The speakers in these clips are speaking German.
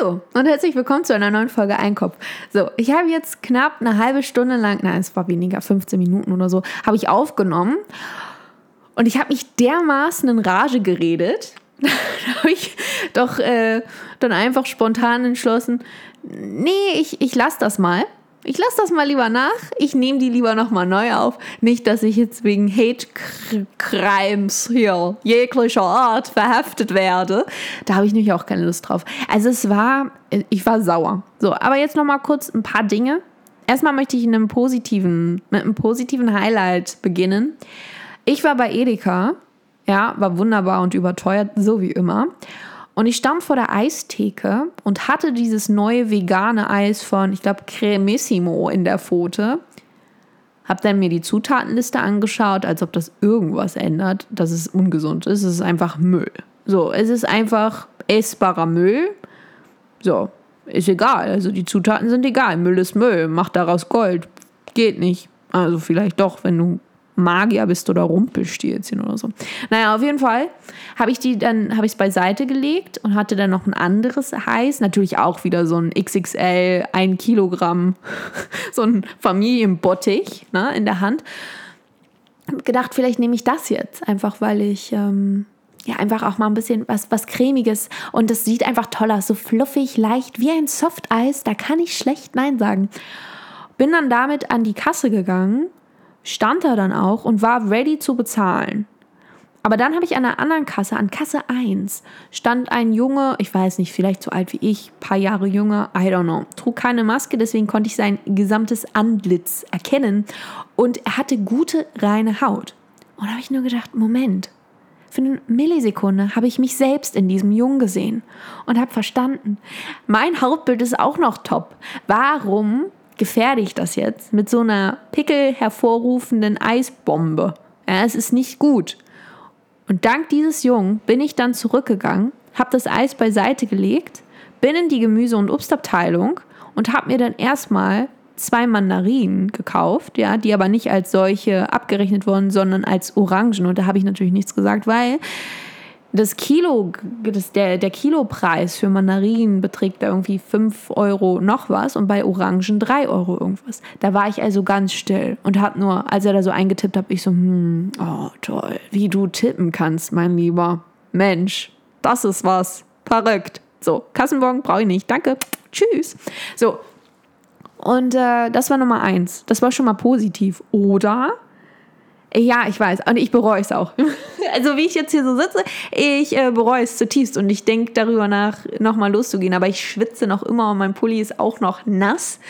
Hallo und herzlich willkommen zu einer neuen Folge Einkopf. So, ich habe jetzt knapp eine halbe Stunde lang, nein, es war weniger, 15 Minuten oder so, habe ich aufgenommen und ich habe mich dermaßen in Rage geredet, da habe ich doch äh, dann einfach spontan entschlossen, nee, ich, ich lasse das mal. Ich lasse das mal lieber nach. Ich nehme die lieber nochmal neu auf. Nicht, dass ich jetzt wegen Hate Crimes hier jeglicher Art verhaftet werde. Da habe ich nämlich auch keine Lust drauf. Also es war, ich war sauer. So, aber jetzt nochmal kurz ein paar Dinge. Erstmal möchte ich in einem positiven, mit einem positiven Highlight beginnen. Ich war bei Edeka. Ja, war wunderbar und überteuert, so wie immer. Und ich stand vor der Eistheke und hatte dieses neue vegane Eis von, ich glaube, Cremissimo in der Pfote. Hab dann mir die Zutatenliste angeschaut, als ob das irgendwas ändert, dass es ungesund ist. Es ist einfach Müll. So, es ist einfach essbarer Müll. So, ist egal. Also die Zutaten sind egal. Müll ist Müll. Mach daraus Gold. Geht nicht. Also vielleicht doch, wenn du Magier bist oder Rumpelstilzchen oder so. Naja, auf jeden Fall habe ich die dann, habe ich es beiseite gelegt und hatte dann noch ein anderes Heiß, natürlich auch wieder so ein XXL, ein Kilogramm, so ein Familienbottich ne, in der Hand. Hab gedacht, vielleicht nehme ich das jetzt, einfach weil ich ähm, ja einfach auch mal ein bisschen was, was cremiges und das sieht einfach toll aus, so fluffig, leicht, wie ein Softeis, da kann ich schlecht Nein sagen. Bin dann damit an die Kasse gegangen stand er dann auch und war ready zu bezahlen. Aber dann habe ich an einer anderen Kasse, an Kasse 1, stand ein Junge, ich weiß nicht, vielleicht so alt wie ich, paar Jahre jünger, I don't know, trug keine Maske, deswegen konnte ich sein gesamtes Antlitz erkennen und er hatte gute, reine Haut. Und da habe ich nur gedacht, Moment, für eine Millisekunde habe ich mich selbst in diesem Jungen gesehen und habe verstanden, mein Hautbild ist auch noch top. Warum gefährde ich das jetzt mit so einer Pickel hervorrufenden Eisbombe. Ja, es ist nicht gut. Und dank dieses Jungen bin ich dann zurückgegangen, habe das Eis beiseite gelegt, bin in die Gemüse- und Obstabteilung und habe mir dann erstmal zwei Mandarinen gekauft, ja, die aber nicht als solche abgerechnet wurden, sondern als Orangen. Und da habe ich natürlich nichts gesagt, weil das Kilo, das, der, der Kilopreis für Mandarinen beträgt da irgendwie 5 Euro noch was und bei Orangen 3 Euro irgendwas. Da war ich also ganz still und hab nur, als er da so eingetippt hat, ich so, hm, oh toll, wie du tippen kannst, mein Lieber. Mensch, das ist was. Verrückt. So, Kassenbon brauche ich nicht. Danke. Tschüss. So. Und äh, das war Nummer eins. Das war schon mal positiv. Oder ja, ich weiß. Und ich bereue es auch. Also wie ich jetzt hier so sitze, ich äh, bereue es zutiefst und ich denke darüber nach, nochmal loszugehen. Aber ich schwitze noch immer und mein Pulli ist auch noch nass.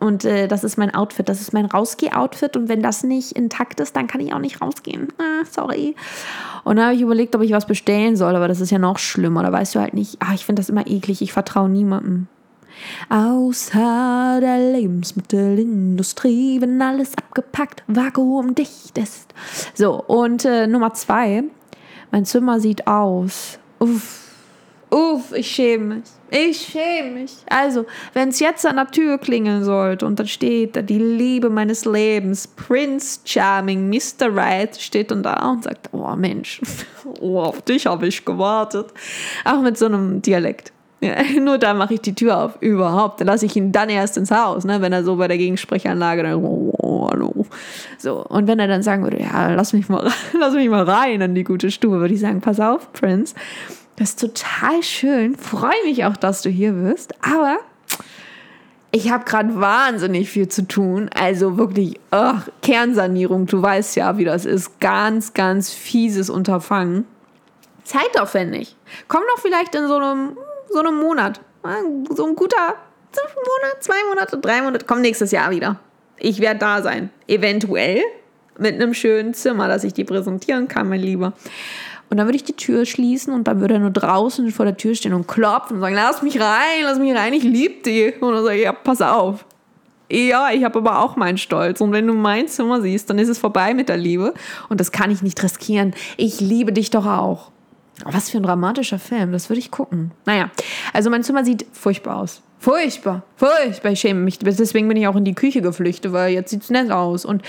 Und äh, das ist mein Outfit, das ist mein Rausgeh-Outfit. Und wenn das nicht intakt ist, dann kann ich auch nicht rausgehen. Ah, sorry. Und dann habe ich überlegt, ob ich was bestellen soll, aber das ist ja noch schlimmer. Da weißt du halt nicht, ah, ich finde das immer eklig, ich vertraue niemandem. Außer der Lebensmittelindustrie, wenn alles abgepackt, vakuumdicht ist. So, und äh, Nummer zwei, mein Zimmer sieht aus. Uff, uff, ich schäme mich. Ich schäme mich. Also, wenn es jetzt an der Tür klingeln sollte und da steht da die Liebe meines Lebens, Prince Charming, Mr. Right, steht dann da und sagt, oh Mensch, oh, auf dich habe ich gewartet. Auch mit so einem Dialekt. Nur da mache ich die Tür auf. Überhaupt. Dann lasse ich ihn dann erst ins Haus, ne? wenn er so bei der Gegensprechanlage dann, oh, oh, hallo. So, und wenn er dann sagen würde, ja, lass mich mal, lass mich mal rein in die gute Stube, würde ich sagen, pass auf, Prince. Das ist total schön. Freue mich auch, dass du hier bist. Aber ich habe gerade wahnsinnig viel zu tun. Also wirklich, ach, Kernsanierung, du weißt ja, wie das ist. Ganz, ganz fieses Unterfangen. Zeitaufwendig. Komm doch vielleicht in so einem so einem Monat. So ein guter Monat, zwei Monate, drei Monate. Komm nächstes Jahr wieder. Ich werde da sein. Eventuell mit einem schönen Zimmer, dass ich die präsentieren kann, mein Lieber. Und dann würde ich die Tür schließen und dann würde er nur draußen vor der Tür stehen und klopfen und sagen, lass mich rein, lass mich rein, ich liebe die. Und dann sage ich, ja, pass auf. Ja, ich habe aber auch meinen Stolz. Und wenn du mein Zimmer siehst, dann ist es vorbei mit der Liebe. Und das kann ich nicht riskieren. Ich liebe dich doch auch. Was für ein dramatischer Film, das würde ich gucken. Naja, also mein Zimmer sieht furchtbar aus. Furchtbar, furchtbar. Ich schäme mich. Deswegen bin ich auch in die Küche geflüchtet, weil jetzt sieht es nett aus. Und,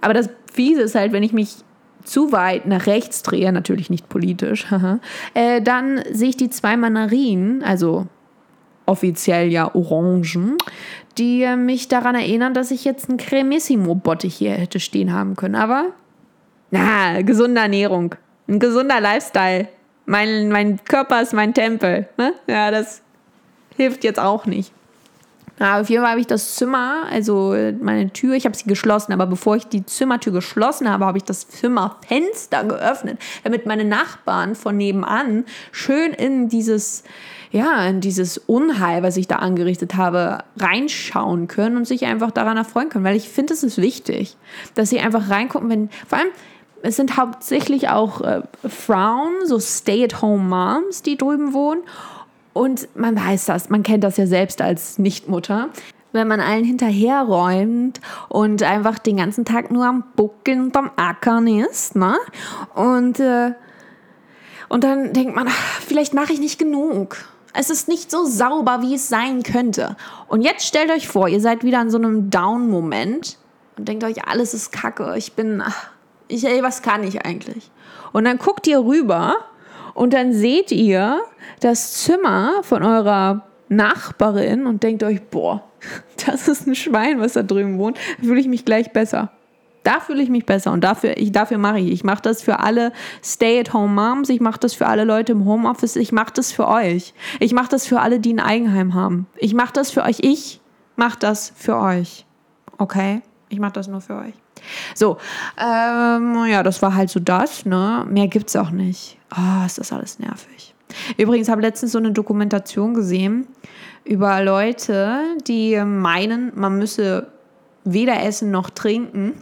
aber das Fiese ist halt, wenn ich mich zu weit nach rechts drehe, natürlich nicht politisch, äh, dann sehe ich die zwei Mandarinen, also offiziell ja Orangen, die äh, mich daran erinnern, dass ich jetzt einen Cremissimo-Bottich hier hätte stehen haben können. Aber, na, gesunde Ernährung, ein gesunder Lifestyle. Mein, mein Körper ist mein Tempel. Ne? Ja, das hilft jetzt auch nicht. Ja, auf jeden Fall habe ich das Zimmer, also meine Tür, ich habe sie geschlossen, aber bevor ich die Zimmertür geschlossen habe, habe ich das Zimmerfenster geöffnet, damit meine Nachbarn von nebenan schön in dieses, ja, in dieses Unheil, was ich da angerichtet habe, reinschauen können und sich einfach daran erfreuen können, weil ich finde, es ist wichtig, dass sie einfach reingucken, wenn, vor allem, es sind hauptsächlich auch äh, Frauen, so Stay-at-home-Moms, die drüben wohnen und man weiß das, man kennt das ja selbst als Nichtmutter. Wenn man allen hinterherräumt und einfach den ganzen Tag nur am Buckeln und am Ackern ist, ne? Und, äh, und dann denkt man, ach, vielleicht mache ich nicht genug. Es ist nicht so sauber, wie es sein könnte. Und jetzt stellt euch vor, ihr seid wieder in so einem Down-Moment und denkt euch, alles ist kacke. Ich bin, ach, ich, ey, was kann ich eigentlich? Und dann guckt ihr rüber und dann seht ihr das Zimmer von eurer Nachbarin und denkt euch, boah, das ist ein Schwein, was da drüben wohnt, da fühle ich mich gleich besser. Da fühle ich mich besser und dafür, ich, dafür mache ich. Ich mache das für alle Stay-at-home-Moms, ich mache das für alle Leute im Homeoffice, ich mache das für euch. Ich mache das für alle, die ein Eigenheim haben. Ich mache das für euch. Ich mache das für euch. Okay? Ich mache das nur für euch. So, ähm, ja, das war halt so das, ne? Mehr gibt's auch nicht. Oh, ist das alles nervig. Übrigens habe ich letztens so eine Dokumentation gesehen über Leute, die meinen, man müsse weder essen noch trinken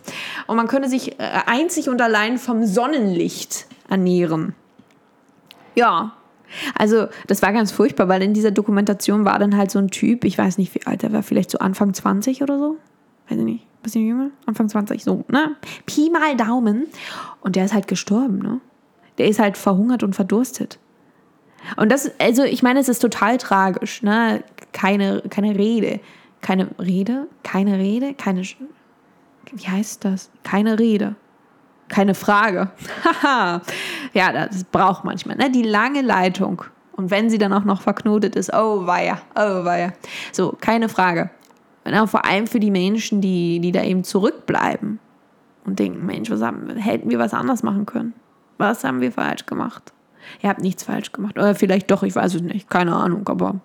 und man könne sich äh, einzig und allein vom Sonnenlicht ernähren. Ja, also das war ganz furchtbar, weil in dieser Dokumentation war dann halt so ein Typ, ich weiß nicht wie alt er war, vielleicht so Anfang 20 oder so, weiß ich nicht, bisschen jünger, Anfang 20, so, ne? Pi mal Daumen. Und der ist halt gestorben, ne? Der ist halt verhungert und verdurstet. Und das, also ich meine, es ist total tragisch, ne? Keine, keine Rede. Keine Rede? Keine Rede? Keine. Wie heißt das? Keine Rede. Keine Frage. Haha. ja, das braucht manchmal, ne? Die lange Leitung. Und wenn sie dann auch noch verknotet ist, oh weia, oh weia. So, keine Frage. Und vor allem für die Menschen, die, die da eben zurückbleiben und denken, Mensch, was haben, hätten wir was anders machen können? Was haben wir falsch gemacht? Ihr habt nichts falsch gemacht. Oder vielleicht doch, ich weiß es nicht. Keine Ahnung, aber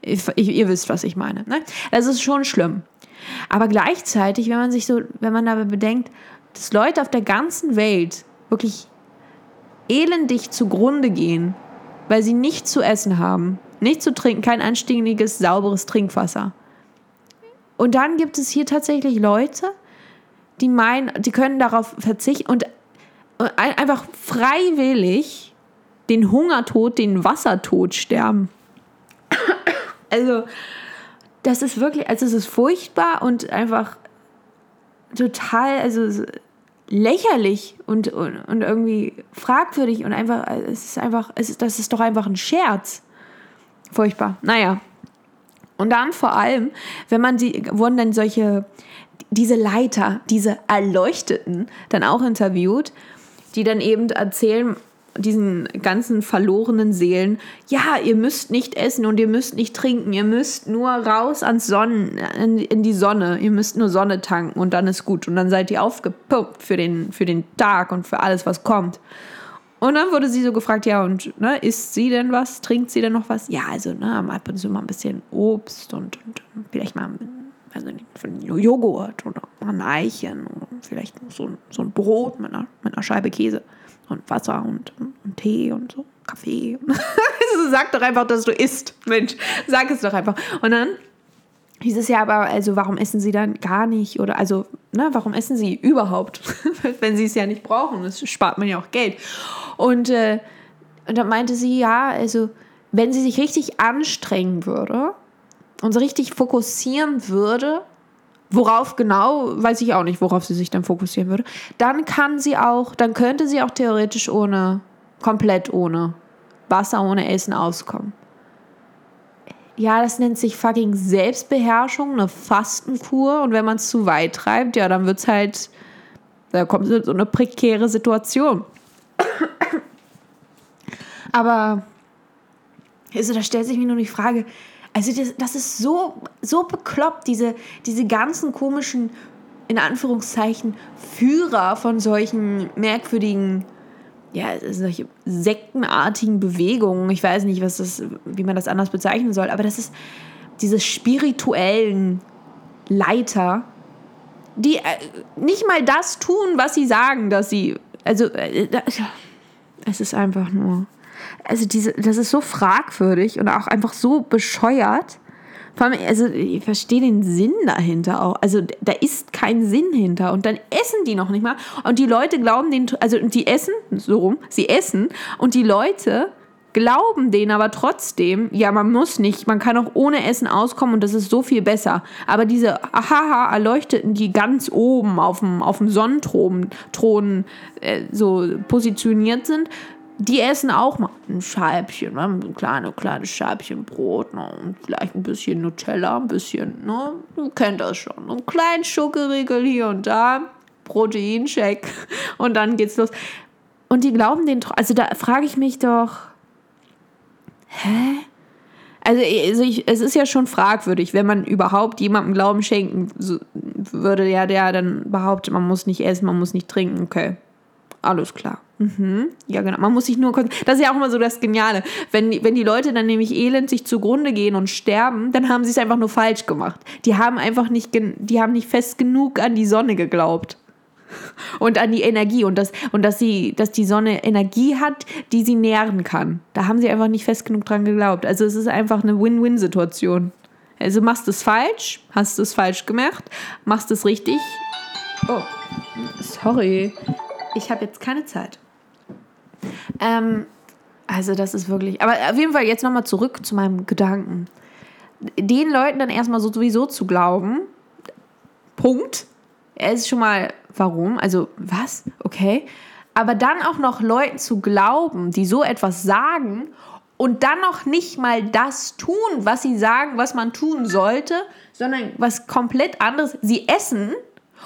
ich, ich, ihr wisst, was ich meine. Ne? Das ist schon schlimm. Aber gleichzeitig, wenn man sich so, wenn man dabei bedenkt, dass Leute auf der ganzen Welt wirklich elendig zugrunde gehen, weil sie nichts zu essen haben, nichts zu trinken, kein anständiges, sauberes Trinkwasser. Und dann gibt es hier tatsächlich Leute, die meinen, die können darauf verzichten und einfach freiwillig den Hungertod, den Wassertod sterben. Also, das ist wirklich, also es ist furchtbar und einfach total, also lächerlich und, und, und irgendwie fragwürdig und einfach, es ist einfach, es ist, das ist doch einfach ein Scherz. Furchtbar. Naja. Und dann vor allem, wenn man die, wurden dann solche, diese Leiter, diese Erleuchteten dann auch interviewt, die dann eben erzählen, diesen ganzen verlorenen Seelen, ja, ihr müsst nicht essen und ihr müsst nicht trinken, ihr müsst nur raus ans Sonnen, in, in, die Sonne, ihr müsst nur Sonne tanken und dann ist gut und dann seid ihr aufgepumpt für den, für den Tag und für alles, was kommt. Und dann wurde sie so gefragt, ja, und ne, isst sie denn was? Trinkt sie denn noch was? Ja, also ne, ab und zu mal ein bisschen Obst und, und vielleicht mal also Joghurt oder ein Eichen oder vielleicht so, so ein Brot mit einer, mit einer Scheibe Käse und Wasser und, und Tee und so, Kaffee. also sag doch einfach, dass du isst. Mensch, sag es doch einfach. Und dann hieß es ja aber, also warum essen sie dann gar nicht? Oder also, ne, warum essen sie überhaupt? Wenn sie es ja nicht brauchen. Das spart man ja auch Geld. Und, äh, und dann meinte sie, ja, also wenn sie sich richtig anstrengen würde und so richtig fokussieren würde, worauf genau, weiß ich auch nicht, worauf sie sich dann fokussieren würde, dann kann sie auch, dann könnte sie auch theoretisch ohne, komplett ohne Wasser, ohne Essen auskommen. Ja, das nennt sich fucking Selbstbeherrschung, eine Fastenkur. Und wenn man es zu weit treibt, ja, dann wird es halt, da kommt so eine prekäre Situation. Aber Also da stellt sich mir nur die Frage, also das, das ist so, so bekloppt, diese, diese ganzen komischen, in Anführungszeichen, Führer von solchen merkwürdigen, ja, solche sektenartigen Bewegungen. Ich weiß nicht, was das, wie man das anders bezeichnen soll, aber das ist diese spirituellen Leiter, die äh, nicht mal das tun, was sie sagen, dass sie. Also, äh, es ist einfach nur also diese, das ist so fragwürdig und auch einfach so bescheuert. Vor allem, also ich verstehe den Sinn dahinter auch. Also da ist kein Sinn hinter. Und dann essen die noch nicht mal. Und die Leute glauben den, also die essen, so rum, sie essen. Und die Leute glauben denen aber trotzdem, ja, man muss nicht, man kann auch ohne Essen auskommen und das ist so viel besser. Aber diese Ahaha Erleuchteten, die ganz oben auf dem, auf dem Sonnenthron Thron, äh, so positioniert sind, die essen auch mal ein Scheibchen, ne? ein kleines, kleines Scheibchen Brot ne? und vielleicht ein bisschen Nutella, ein bisschen, ne? du kennst das schon, ein kleinen Schokoriegel hier und da, Proteincheck und dann geht's los. Und die glauben den, also da frage ich mich doch, hä? Also, also ich, es ist ja schon fragwürdig, wenn man überhaupt jemandem Glauben schenken würde, ja, der dann behauptet, man muss nicht essen, man muss nicht trinken, okay, alles klar. Mhm. Ja, genau. Man muss sich nur. Das ist ja auch immer so das Geniale. Wenn, wenn die Leute dann nämlich elend sich zugrunde gehen und sterben, dann haben sie es einfach nur falsch gemacht. Die haben einfach nicht, die haben nicht fest genug an die Sonne geglaubt. Und an die Energie und, das, und dass, sie, dass die Sonne Energie hat, die sie nähren kann. Da haben sie einfach nicht fest genug dran geglaubt. Also es ist einfach eine Win-Win-Situation. Also machst du es falsch, hast du es falsch gemacht, machst es richtig. Oh, sorry. Ich habe jetzt keine Zeit. Ähm, also das ist wirklich. Aber auf jeden Fall jetzt nochmal zurück zu meinem Gedanken. Den Leuten dann erstmal so sowieso zu glauben. Punkt. Er ist schon mal, warum? Also, was? Okay. Aber dann auch noch Leuten zu glauben, die so etwas sagen und dann noch nicht mal das tun, was sie sagen, was man tun sollte, sondern was komplett anderes. Sie essen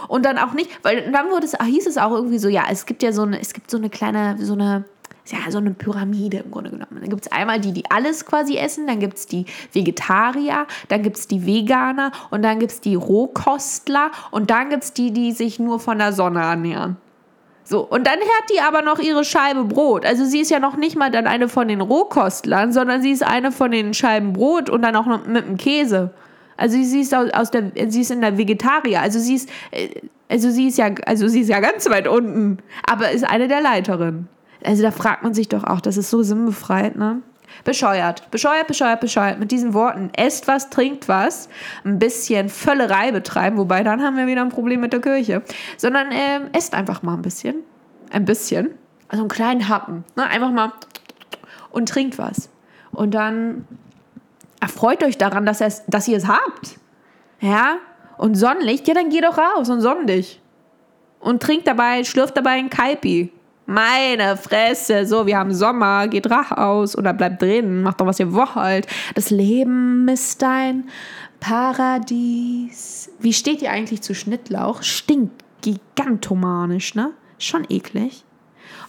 und dann auch nicht, weil dann wurde es, hieß es auch irgendwie so, ja, es gibt ja so eine, es gibt so eine kleine, so eine, ja, so eine Pyramide im Grunde genommen. Dann gibt es einmal die, die alles quasi essen, dann gibt es die Vegetarier, dann gibt es die Veganer und dann gibt es die Rohkostler und dann gibt es die, die sich nur von der Sonne ernähren. So, und dann hat die aber noch ihre Scheibe Brot. Also sie ist ja noch nicht mal dann eine von den Rohkostlern, sondern sie ist eine von den Scheiben Brot und dann auch noch mit dem Käse. Also sie ist aus, der, sie ist in der Vegetarier. Also sie ist, äh, also sie ist ja, also sie ist ja ganz weit unten, aber ist eine der Leiterinnen. Also da fragt man sich doch auch, das ist so sinnbefreit, ne? Bescheuert, bescheuert, bescheuert, bescheuert. Mit diesen Worten, esst was, trinkt was, ein bisschen Völlerei betreiben, wobei dann haben wir wieder ein Problem mit der Kirche. Sondern ähm, esst einfach mal ein bisschen. Ein bisschen. Also einen kleinen Happen. Ne? Einfach mal und trinkt was. Und dann erfreut euch daran, dass, dass ihr es habt. Ja? Und Sonnenlicht, ja, dann geh doch raus und sonn dich. Und trink dabei, schlürft dabei ein Kaipi. Meine Fresse, so, wir haben Sommer, geht raus oder bleibt drin, macht doch, was ihr wollt. Das Leben ist ein Paradies. Wie steht ihr eigentlich zu Schnittlauch? Stinkt gigantomanisch, ne? Schon eklig.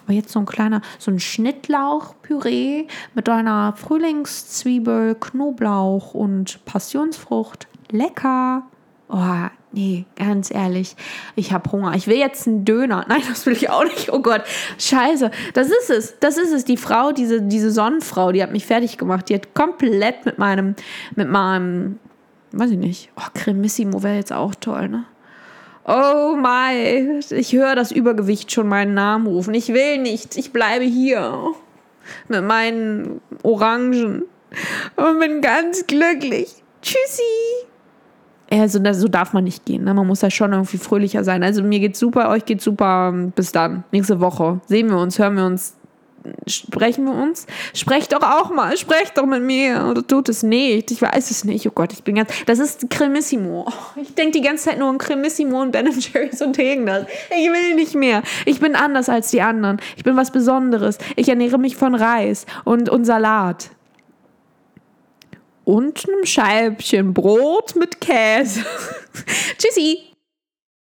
Aber jetzt so ein kleiner, so ein Schnittlauchpüree mit einer Frühlingszwiebel, Knoblauch und Passionsfrucht. Lecker. Oh, nee, ganz ehrlich, ich habe Hunger. Ich will jetzt einen Döner. Nein, das will ich auch nicht. Oh Gott, scheiße. Das ist es. Das ist es. Die Frau, diese, diese Sonnenfrau, die hat mich fertig gemacht. Die hat komplett mit meinem, mit meinem, weiß ich nicht. Oh, Cremissimo wäre jetzt auch toll, ne? Oh my, ich höre das Übergewicht schon meinen Namen rufen. Ich will nicht. Ich bleibe hier mit meinen Orangen und bin ganz glücklich. Tschüssi also so darf man nicht gehen. Ne? Man muss ja schon irgendwie fröhlicher sein. Also mir geht's super, euch geht's super. Bis dann. Nächste Woche. Sehen wir uns, hören wir uns, sprechen wir uns. Sprecht doch auch mal, sprecht doch mit mir. Oder tut es nicht. Ich weiß es nicht. Oh Gott, ich bin ganz. Das ist Cremissimo. Oh, ich denke die ganze Zeit nur an Cremissimo und Ben Jerry's und irgendwas. Ich will nicht mehr. Ich bin anders als die anderen. Ich bin was Besonderes. Ich ernähre mich von Reis und, und Salat und einem Scheibchen Brot mit Käse. Tschüssi!